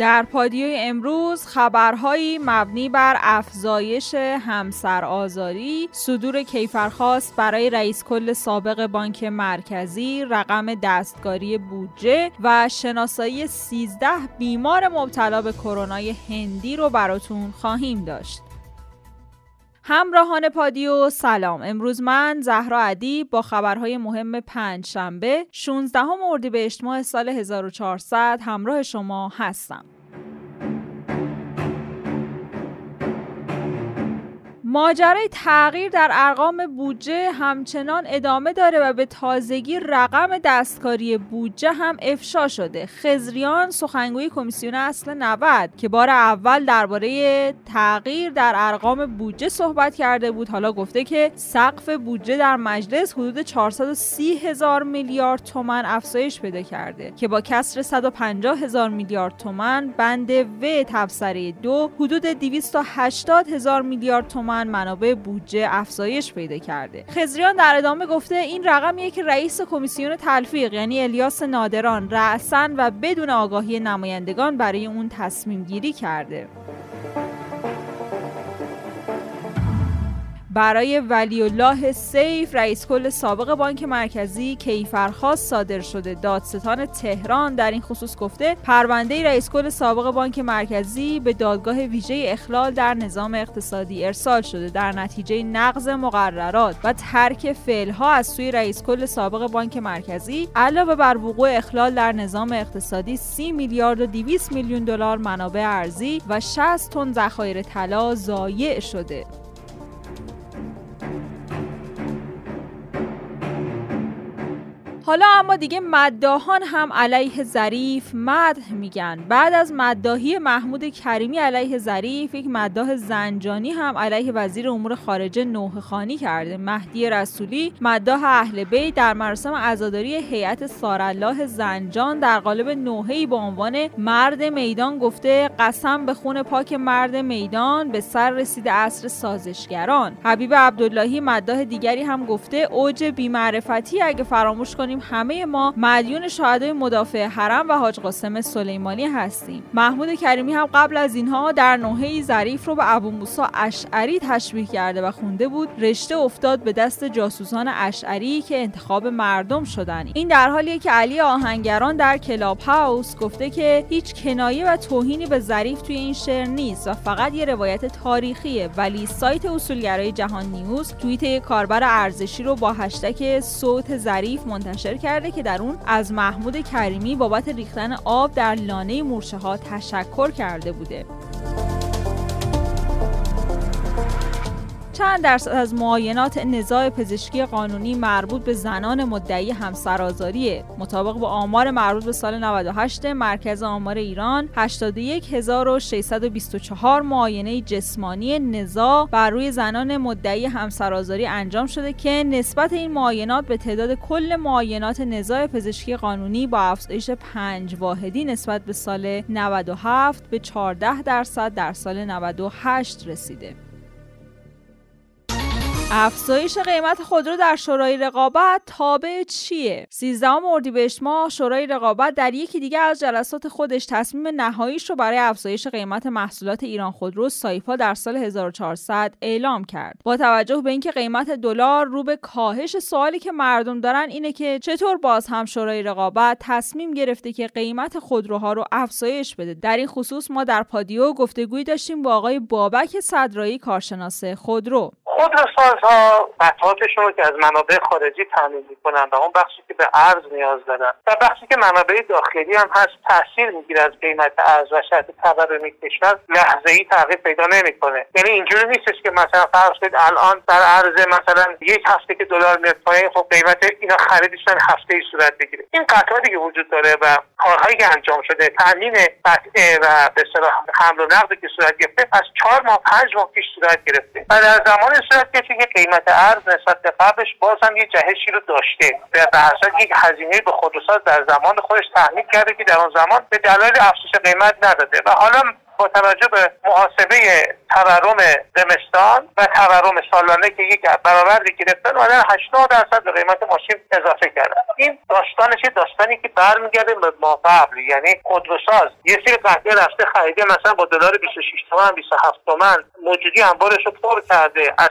در پادیوی امروز خبرهایی مبنی بر افزایش همسر آزاری، صدور کیفرخواست برای رئیس کل سابق بانک مرکزی، رقم دستگاری بودجه و شناسایی 13 بیمار مبتلا به کرونا هندی رو براتون خواهیم داشت. همراهان پادیو سلام امروز من زهرا عدی با خبرهای مهم پنج شنبه 16 اردیبهشت ماه سال 1400 همراه شما هستم ماجرای تغییر در ارقام بودجه همچنان ادامه داره و به تازگی رقم دستکاری بودجه هم افشا شده. خزریان سخنگوی کمیسیون اصل 90 که بار اول درباره تغییر در ارقام بودجه صحبت کرده بود حالا گفته که سقف بودجه در مجلس حدود 430 هزار میلیارد تومن افزایش پیدا کرده که با کسر 150 هزار میلیارد تومن بند و تبصره دو حدود 280 هزار میلیارد تومن منابع بودجه افزایش پیدا کرده. خزریان در ادامه گفته این رقمیه که رئیس کمیسیون تلفیق یعنی الیاس نادران رأسا و بدون آگاهی نمایندگان برای اون تصمیم گیری کرده. برای ولی الله سیف رئیس کل سابق بانک مرکزی کیفرخواست صادر شده. دادستان تهران در این خصوص گفته پرونده رئیس کل سابق بانک مرکزی به دادگاه ویژه اخلال در نظام اقتصادی ارسال شده. در نتیجه نقض مقررات و ترک فعلها از سوی رئیس کل سابق بانک مرکزی علاوه بر وقوع اخلال در نظام اقتصادی 30 میلیارد و 200 میلیون دلار منابع ارزی و 60 تن ذخایر طلا ضایع شده. حالا اما دیگه مداهان هم علیه ظریف مدح میگن. بعد از مداهی محمود کریمی علیه ظریف یک مداح زنجانی هم علیه وزیر امور خارجه نوه خانی کرده. مهدی رسولی مداح اهل بیت در مراسم عزاداری هیئت سارالله زنجان در قالب نوحه‌ای با عنوان مرد میدان گفته قسم به خون پاک مرد میدان به سر رسید عصر سازشگران. حبیب عبداللهی مداح دیگری هم گفته اوج بیمعرفتی اگه فراموش کنیم همه ما مدیون شهدای مدافع حرم و حاج قاسم سلیمانی هستیم. محمود کریمی هم قبل از اینها در نوحه ظریف رو به ابو موسی اشعری تشبیه کرده و خونده بود. رشته افتاد به دست جاسوسان اشعری که انتخاب مردم شدن. این در حالیه که علی آهنگران در کلاب هاوس گفته که هیچ کنایه و توهینی به ظریف توی این شعر نیست و فقط یه روایت تاریخیه. ولی سایت اصولگرای جهان نیوز توییت کاربر ارزشی رو با هشتگ صوت ظریف منتشر کرده که در اون از محمود کریمی بابت ریختن آب در لانه مورچه ها تشکر کرده بوده. چند درصد از معاینات نزاع پزشکی قانونی مربوط به زنان مدعی همسرآزاریه مطابق با آمار مربوط به سال 98 مرکز آمار ایران 81624 معاینه جسمانی نزاع بر روی زنان مدعی همسرآزاری انجام شده که نسبت این معاینات به تعداد کل معاینات نزاع پزشکی قانونی با افزایش 5 واحدی نسبت به سال 97 به 14 درصد در سال 98 رسیده. افزایش قیمت خودرو در شورای رقابت تابع چیه؟ 13 اردیبهشت ماه شورای رقابت در یکی دیگه از جلسات خودش تصمیم نهاییش رو برای افزایش قیمت محصولات ایران خودرو سایپا در سال 1400 اعلام کرد. با توجه به اینکه قیمت دلار رو به کاهش سوالی که مردم دارن اینه که چطور باز هم شورای رقابت تصمیم گرفته که قیمت خودروها رو افزایش بده. در این خصوص ما در پادیو گفتگویی داشتیم با آقای بابک صدرایی کارشناس خودرو. خودروسازها قطعاتشون رو که از منابع خارجی تامین می‌کنن و اون بخشی که به ارز نیاز دارن و بخشی که منابع داخلی هم هست تاثیر می‌گیره از قیمت ارز و شرط تورم کشور لحظه ای تغییر پیدا نمی‌کنه. یعنی اینجوری نیستش که مثلا فرض کنید الان در ارز مثلا یک هفته که دلار میاد پایین خب قیمت اینا خریدش هفته ای صورت بگیره. این قطعاتی که وجود داره و کارهایی که انجام شده تامین قطعه و به اصطلاح حمل و نقدی که صورت گرفته از چهار ماه پنج ماه پیش صورت گرفته. و در زمان صورت گرفته که قیمت ارز نسبت به قبلش باز هم یه جهشی رو داشته. و به یک هزینه به خودروساز در زمان خودش تحمیل کرده که در اون زمان به دلایل افزایش قیمت نداده. و حالا با توجه به محاسبه تورم زمستان و تورم سالانه که یک برآورد گرفتن اومدن 80 درصد به قیمت ماشین اضافه کردن این داستانش داستانی که برمیگرده به ما قبل؟ یعنی خودروساز. یه سری قطعه رفته خریده مثلا با دلار 26 تومن 27 تومن. موجودی انبارش رو پر کرده. از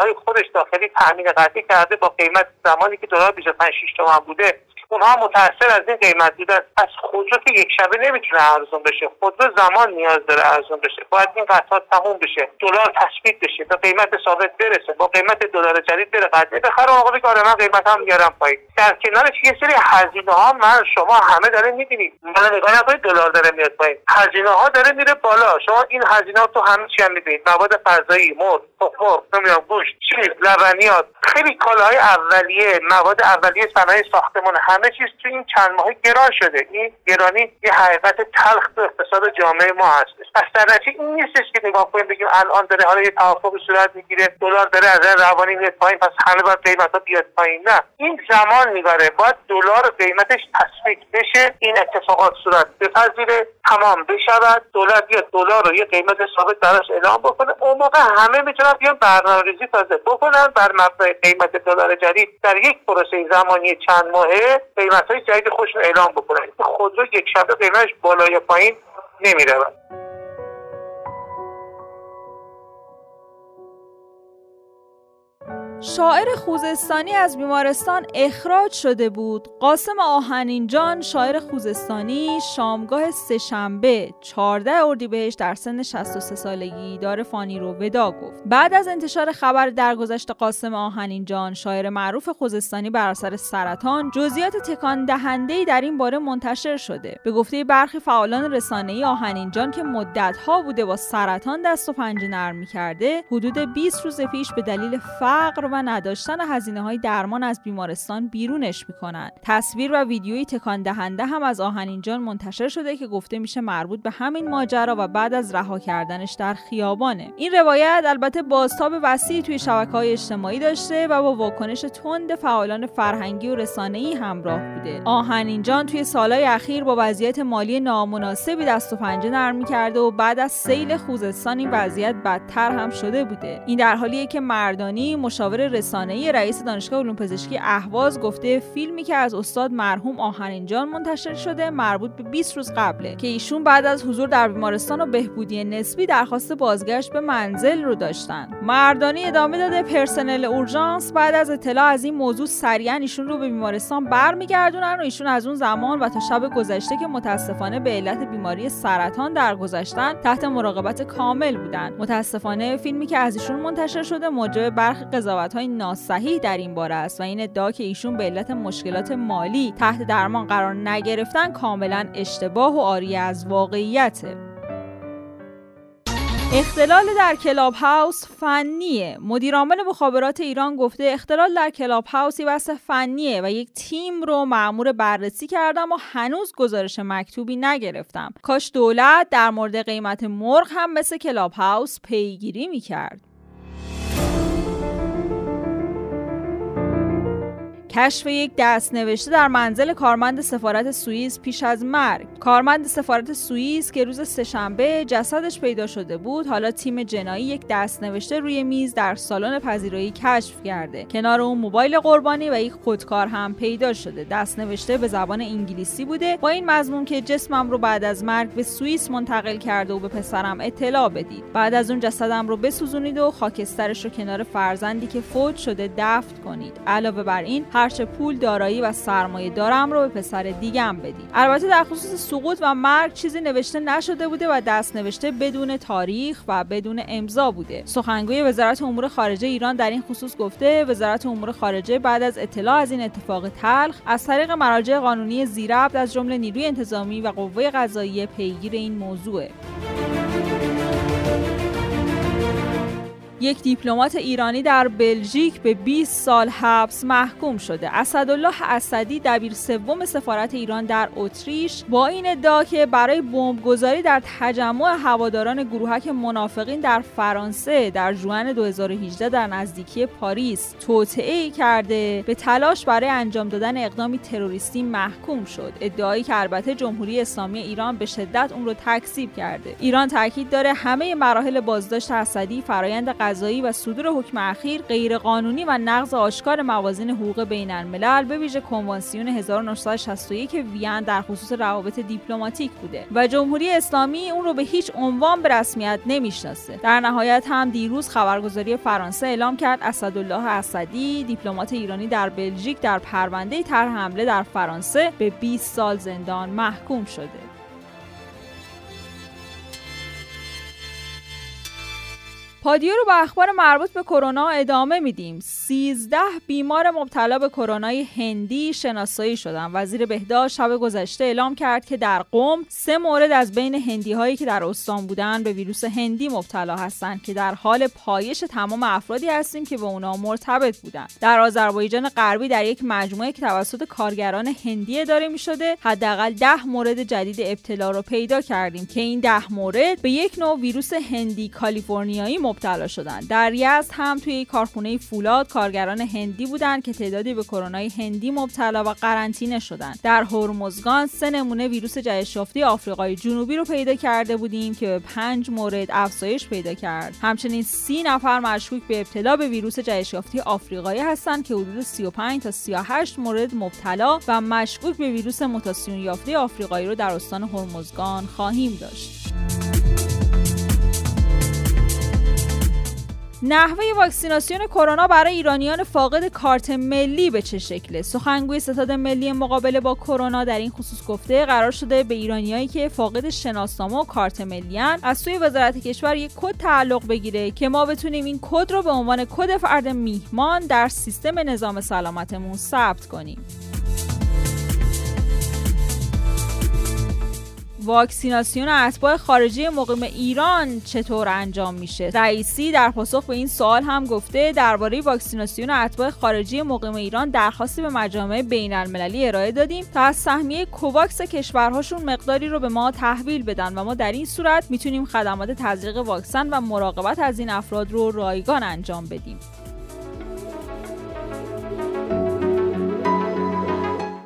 های خودش داخلی تامین قطعی کرده با قیمت زمانی که دلار 25 6 تومن بوده. اونها متاثر از این قیمت بودن از خودرو که یک شبه نمی‌تونه ارزون بشه. خودرو زمان نیاز داره ارزون بشه. باید این قطعات تموم بشه. دلار تثبیت بشه. به قیمت ثابت برسه. با قیمت دلار جدید بره. قضیه بخره آقا بگه آره من قیمت هم میارم پایین. در کنارش یه سری هزینه ها من شما همه داره می‌بینید. من نگاه نکنید دلار داره میاد پایین. هزینه ها داره میره بالا. شما این هزینه ها تو همه چی هم می‌بینید. مواد غذایی مرغ تخم نمی‌دونم گوشت چیز لبنیات. خیلی کالاهای اولیه مواد اولیه صنایع ساختمان همه چیز تو این چند ماه گران شده. این گرانی یه حقیقت تلخ تو اقتصاد جامعه ما هستش. پس در این نیستش که نگاه کنیم بگیم الان داره حالا یه توافق صورت می‌گیره دلار داره از روانی میاد پایین پس همه باید قیمتا بیاد پایین. نه. این زمان می‌بره. باید دلار قیمتش تثبیت بشه این اتفاقات صورت بپذیره تمام بشود. دولت بیاد دلار رو یه قیمت ثابت براش اعلام بکنه. اون موقع همه می‌تونن بیان برنامه‌ریزی تازه بکنن بر مبنای قیمت دلار جدید. در یک پروسه زمانی چند ماهه قیمت های جدید خودشون اعلام بکنن. خودرو یک شبه قیمتش بالای پایین نمی‌رود شاعر خوزستانی از بیمارستان اخراج شده بود. قاسم آهنینجان شاعر خوزستانی شامگاه سهشنبه 14 اردیبهشت در سن 63 سالگی دار فانی رو ودا گفت. بعد از انتشار خبر درگذشت قاسم آهنینجان شاعر معروف خوزستانی بر اثر سرطان جزئیات تکان دهنده در این باره منتشر شده. به گفته برخی فعالان رسانه‌ای آهنینجان که مدت‌ها بوده با سرطان دست و پنجه نرم کرده حدود 20 روز پیش به دلیل فقر و نداشتن هزینه های درمان از بیمارستان بیرونش می‌کنن. تصویر و ویدیویی تکان دهنده هم از آهنینجان منتشر شده که گفته میشه مربوط به همین ماجرا و بعد از رها کردنش در خیابانه. این روایت البته بازتاب وسیعی توی شبکه های اجتماعی داشته و با واکنش تند فعالان فرهنگی و رسانه‌ای همراه بوده. آهنینجان توی سالهای اخیر با وضعیت مالی نامناسبی دست و پنجه نرم کرده و بعد از سیل خوزستان این وضعیت بدتر هم شده بوده. این در حالیه که مردانی مشاور رسانه‌ای رئیس دانشگاه علوم پزشکی اهواز گفته فیلمی که از استاد مرحوم آهنینجان منتشر شده مربوط به 20 روز قبله که ایشون بعد از حضور در بیمارستان و بهبودی نسبی درخواست بازگشت به منزل رو داشتن. مردانی ادامه داده پرسنل اورژانس بعد از اطلاع از این موضوع سریعا ایشون رو به بیمارستان برمیگردونن و ایشون از اون زمان و تا شب گذشته که متاسفانه به علت بیماری سرطان درگذشتن تحت مراقبت کامل بودن. متاسفانه فیلمی که از ایشون منتشر شده موجب برخی قضاوت های ناصحیح در این باره است و این ادعا که ایشون به علت مشکلات مالی تحت درمان قرار نگرفتن کاملا اشتباه و آری از واقعیته. اختلال در کلاب هاوس فنیه. مدیرعامل مخابرات ایران گفته اختلال در کلاب هاوس یه فنیه و یک تیم رو مأمور بررسی کردم و هنوز گزارش مکتوبی نگرفتم. کاش دولت در مورد قیمت مرغ هم مثل کلاب هاوس پیگیری می‌کرد. کشف یک دست نوشته در منزل کارمند سفارت سوئیس پیش از مرگ. کارمند سفارت سوئیس که روز سهشنبه جسدش پیدا شده بود حالا تیم جنایی یک دست نوشته روی میز در سالن پذیرایی کشف کرده. کنار اون موبایل قربانی و یک خودکار هم پیدا شده. دست نوشته به زبان انگلیسی بوده. با این مضمون که جسمم رو بعد از مرگ به سوئیس منتقل کرده و به پسرم اطلاع بدید. بعد از اون جسدم رو بسوزونید و خاکسترش رو کنار فرزندی که فوت شده دفن کنید. علاوه بر این هرچه پول دارایی و سرمایه دارم رو به پسر دیگم بدید البته در خصوص سقوط و مرگ چیزی نوشته نشده بوده و دست نوشته بدون تاریخ و بدون امضا بوده. سخنگوی وزارت امور خارجه ایران در این خصوص گفته وزارت امور خارجه بعد از اطلاع از این اتفاق تلخ از طریق مراجع قانونی زیربط از جمله نیروی انتظامی و قوه قضاییه پیگیر این موضوعه. یک دیپلمات ایرانی در بلژیک به 20 سال حبس محکوم شده. اسدالله اسدی دبیر سوم سفارت ایران در اتریش با این ادعا که برای بمبگذاری در تجمع هواداران گروهک منافقین در فرانسه در ژوئن 2018 در نزدیکی پاریس توطئه کرده به تلاش برای انجام دادن اقدامی تروریستی محکوم شد. ادعایی که البته جمهوری اسلامی ایران به شدت اون رو تکذیب کرده. ایران تاکید داره همه مراحل بازداشت اسدی فرایند قضایی و صدور حکم اخیر غیرقانونی و نقض آشکار موازین حقوق بین الملل به ویژه کنوانسیون 1961 وین در خصوص روابط دیپلماتیک بوده و جمهوری اسلامی اون رو به هیچ عنوان به رسمیت نمی‌شناسه. در نهایت هم دیروز خبرگزاری فرانسه اعلام کرد اسدالله اسدی دیپلمات ایرانی در بلژیک در پرونده طرح حمله در فرانسه به 20 سال زندان محکوم شده. پادیو رو با اخبار مربوط به کرونا ادامه میدیم. 13 بیمار مبتلا به کرونای هندی شناسایی شدن. وزیر بهداشت شب گذشته اعلام کرد که در قم سه مورد از بین هندی هایی که در استان بودن به ویروس هندی مبتلا هستند که در حال پایش تمام افرادی هستیم که به اونا مرتبط بودن. در آذربایجان غربی در یک مجموعه که توسط کارگران هندی اداره می شده حداقل 10 مورد جدید ابتلا رو پیدا کردیم که این 10 مورد به یک نوع ویروس هندی کالیفرنیایی مبتلا شدن. در یزد هم توی کارخونه فولاد کارگران هندی بودند که تعدادی به کرونا هندی مبتلا و قرنطینه شدند در هرمزگان سه نمونه ویروس جهش یافته آفریقای جنوبی رو پیدا کرده بودیم که به پنج مورد افزایش پیدا کرد. همچنین سی نفر مشکوک به ابتلا به ویروس جهش یافته آفریقایی هستند که حدود 35 تا 38 مورد مبتلا و مشکوک به ویروس موتاسیون یافته آفریقایی رو در استان هرمزگان خواهیم داشت. نحوه واکسیناسیون کرونا برای ایرانیان فاقد کارت ملی به چه شکله؟ سخنگوی ستاد ملی مقابله با کرونا در این خصوص گفته قرار شده به ایرانیایی که فاقد شناسنامه و کارت ملیان از سوی وزارت کشور یک کد تعلق بگیره که ما بتونیم این کد رو به عنوان کد فرد میهمان در سیستم نظام سلامتمون ثبت کنیم. واکسیناسیون اتباع خارجی مقیم ایران چطور انجام میشه؟ رئیسی در پاسخ به این سوال هم گفته درباره واکسیناسیون اتباع خارجی مقیم ایران درخواستی به مجامع بین المللی ارائه دادیم تا از سهمیه کوواکس کشورهاشون مقداری رو به ما تحویل بدن و ما در این صورت می‌تونیم خدمات تزریق واکسن و مراقبت از این افراد رو رایگان انجام بدیم.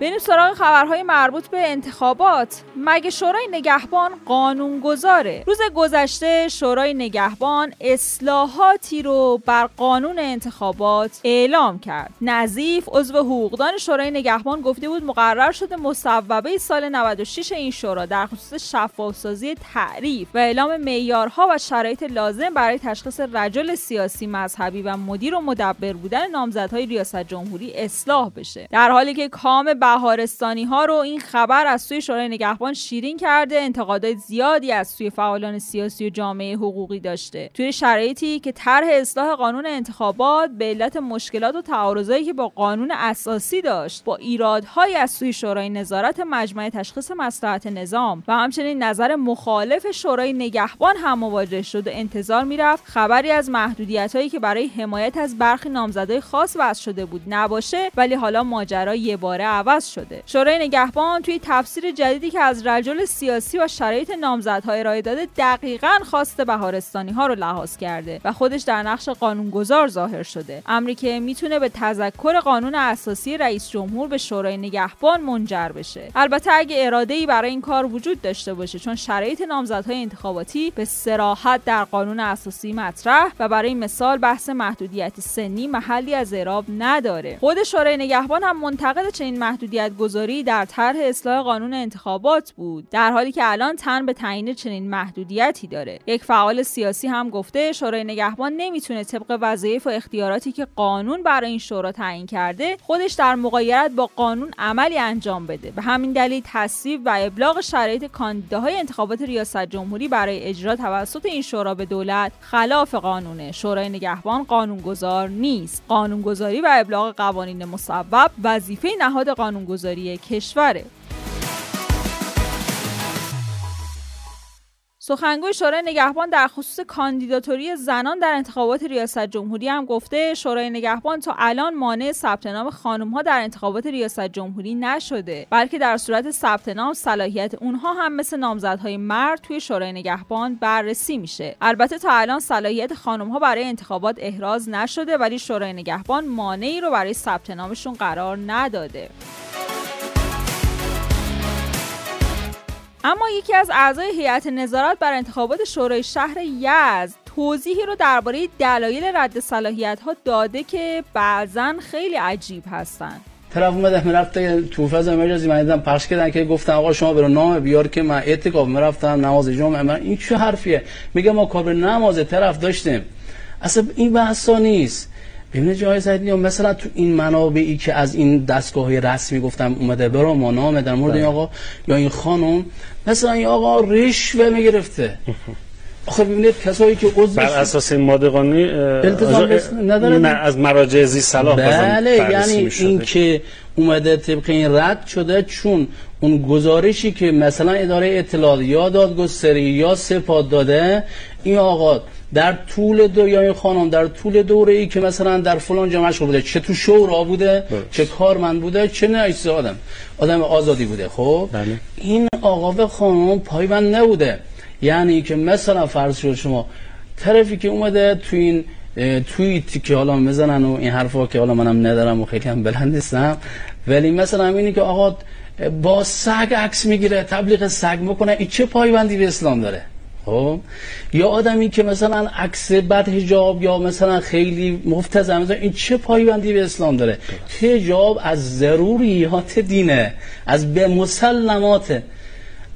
بریم سراغ خبرهای مربوط به انتخابات. مگه شورای نگهبان قانون گذاره روز گذشته شورای نگهبان اصلاحاتی رو بر قانون انتخابات اعلام کرد. نظیف عضو حقوقدان شورای نگهبان گفته بود مقرر شده مصوبه سال 96 این شورا در خصوص شفافسازی تعریف و اعلام معیارها و شرایط لازم برای تشخیص رجل سیاسی مذهبی و مدیر و مدبر بودن نامزدهای ریاست جمهوری اصلاح بشه. در حالی که کام بهارستانی ها رو این خبر از سوی شورای نگهبان شیرین کرده. انتقادات زیادی از سوی فعالان سیاسی و جامعه حقوقی داشته. توی شرایطی که طرح اصلاح قانون انتخابات به علت مشکلات و تعارضایی که با قانون اساسی داشت با ایرادهایی از سوی شورای نظارت مجمع تشخیص مصلحت نظام و همچنین نظر مخالف شورای نگهبان هم مواجه شد و انتظار می‌رفت خبری از محدودیت هایی که برای حمایت از برخی نامزدهای خاص وضع شده بود نباشه ولی حالا ماجرا یه باره عوض شده. شورای نگهبان توی تفسیر جدیدی که از رجل سیاسی و شرایط نامزدها ارائه داده دقیقا خواست بهارستانی ها رو لحاظ کرده و خودش در نقش قانونگذار ظاهر شده. امری که می‌تونه به تذکر قانون اساسی رئیس جمهور به شورای نگهبان منجر بشه. البته اگه اراده ای برای این کار وجود داشته باشه چون شرایط نامزدهای انتخاباتی به سراحت در قانون اساسی مطرح و برای مثال بحث محدودیت سنی محلی از اعراب نداره. خود شورای نگهبان هم منتقد چنین محدودیت محدودیت گذاری در طرح اصلاح قانون انتخابات بود در حالی که الان تن به تعیین چنین محدودیتی داره. یک فعال سیاسی هم گفته شورای نگهبان نمی‌تونه طبق وظایف و اختیاراتی که قانون برای این شورا تعیین کرده خودش در مقایرت با قانون عملی انجام بده. به همین دلیل تصویب و ابلاغ شرایط کاندیداهای انتخابات ریاست جمهوری برای اجرا توسط این شورا به دولت خلاف قانونه. شورای نگهبان قانونگذار نیست. قانونگذاری و ابلاغ قوانین مصوب وظیفه نهاد قانون قانونگذاری کشوره. سخنگوی شورای نگهبان در خصوص کاندیداتوری زنان در انتخابات ریاست جمهوری هم گفته شورای نگهبان تا الان مانع ثبت نام خانم ها در انتخابات ریاست جمهوری نشده بلکه در صورت ثبت نام صلاحیت اونها هم مثل نامزدهای مرد توی شورای نگهبان بررسی میشه. البته تا الان صلاحیت خانم ها برای انتخابات احراز نشده ولی شورای نگهبان مانعی رو برای ثبت نامشون قرار نداده. اما یکی از اعضای هیئت نظارت بر انتخابات شورای شهر یزد توضیحی رو درباره دلایل رد صلاحیت ها داده که بعضا خیلی عجیب هستند. طرف اومده می‌رفته تو فاز مجازی من دیدم پخش کردن که گفتن آقا شما برو نام بیار که من اعتکاف می‌رفتم نماز جمعه من این چه حرفیه؟ میگه ما کار نماز طرف داشتیم. اصلا این بحثا نیست. ببینید جای زدی مثلا تو این منابعی که از این دستگاه رسمی گفتم اومده برو ما نامه در مورد این بله. آقا یا این خانم مثلا این آقا رشوه می‌گرفته. آخه ببینید کسایی که عضو بر اساس این ماده قانونی نداره از مراجع زی صلاح بله یعنی این که اومده طبق این رد شده چون اون گزارشی که مثلا اداره اطلاعات یا دادگستری یا سپاد داده این آقا در طول دو یا خانم در طول دوره ای که مثلا در فلان جا مشغول بوده چه تو شورا بوده بله. چه کارمند بوده چه نه آدم. آدم آزادی بوده. خب؟ بله. این آقا به خانم پایبند نبوده. یعنی که مثلا فرض شد شما طرفی که اومده تو این توییتی که حالا می‌زنن و این حرفا که حالا منم ندارم و خیلی هم بلند نیستم. ولی مثلا اینی که آقا با سگ عکس می‌گیره تبلیغ سگ می‌کنه این چه پایبندی به اسلام داره؟ خب؟ یا آدمی که مثلا عکس بد حجاب یا مثلا خیلی مفتزم این چه پایبندی به اسلام داره؟ حجاب از ضروریات دینه از به مسلمات.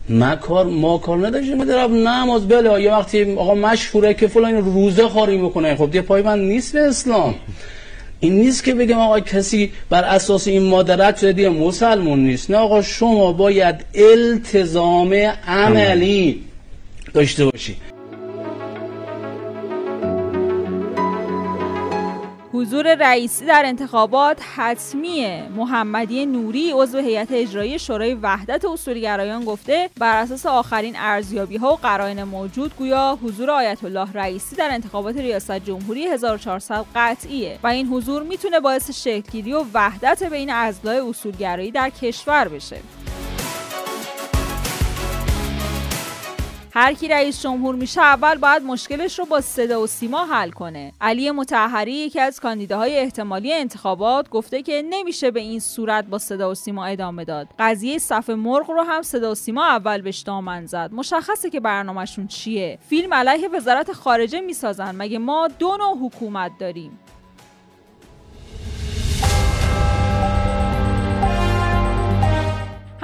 ما کار ما کار نداشتیم میدارم نماز بله یه وقتی آقا مشهوره که فلان روزه خاری می‌کنه خب دیگه پایبند نیست به اسلام. این نیست که بگم آقا کسی بر اساس این مادرت شده مسلمون نیست. نه آقا شما باید التزام عملی. داشته باشی. حضور رئیسی در انتخابات حتمیه محمدی نوری عضو هیئت اجرایی شورای وحدت اصولگرایان گفته بر اساس آخرین ارزیابی ها و قرائن موجود گویا حضور آیت الله رئیسی در انتخابات ریاست جمهوری 1400 قطعیه و این حضور می‌تونه باعث شکلگیری و وحدت بین اضلاع اصولگرایی در کشور بشه. هر کی رئیس جمهور میشه اول باید مشکلش رو با صدا و سیما حل کنه. علی متحری یکی از کاندیداهای احتمالی انتخابات گفته که نمیشه به این صورت با صدا و سیما ادامه داد. قضیه صف مرغ رو هم صدا و سیما اول بهش دامن زد. مشخصه که برنامهشون چیه. فیلم علیه وزارت خارجه می‌سازن. مگه ما دو نوع حکومت داریم؟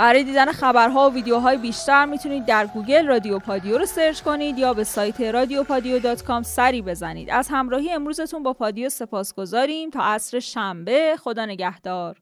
برای دیدن خبرها و ویدیوهای بیشتر می‌تونید در گوگل رادیو پادیو رو search کنید یا به سایت رادیو پادیو سری بزنید. از همراهی امروزتون با پادیو سپاسگزاریم تا عصر شنبه خدا نگهدار.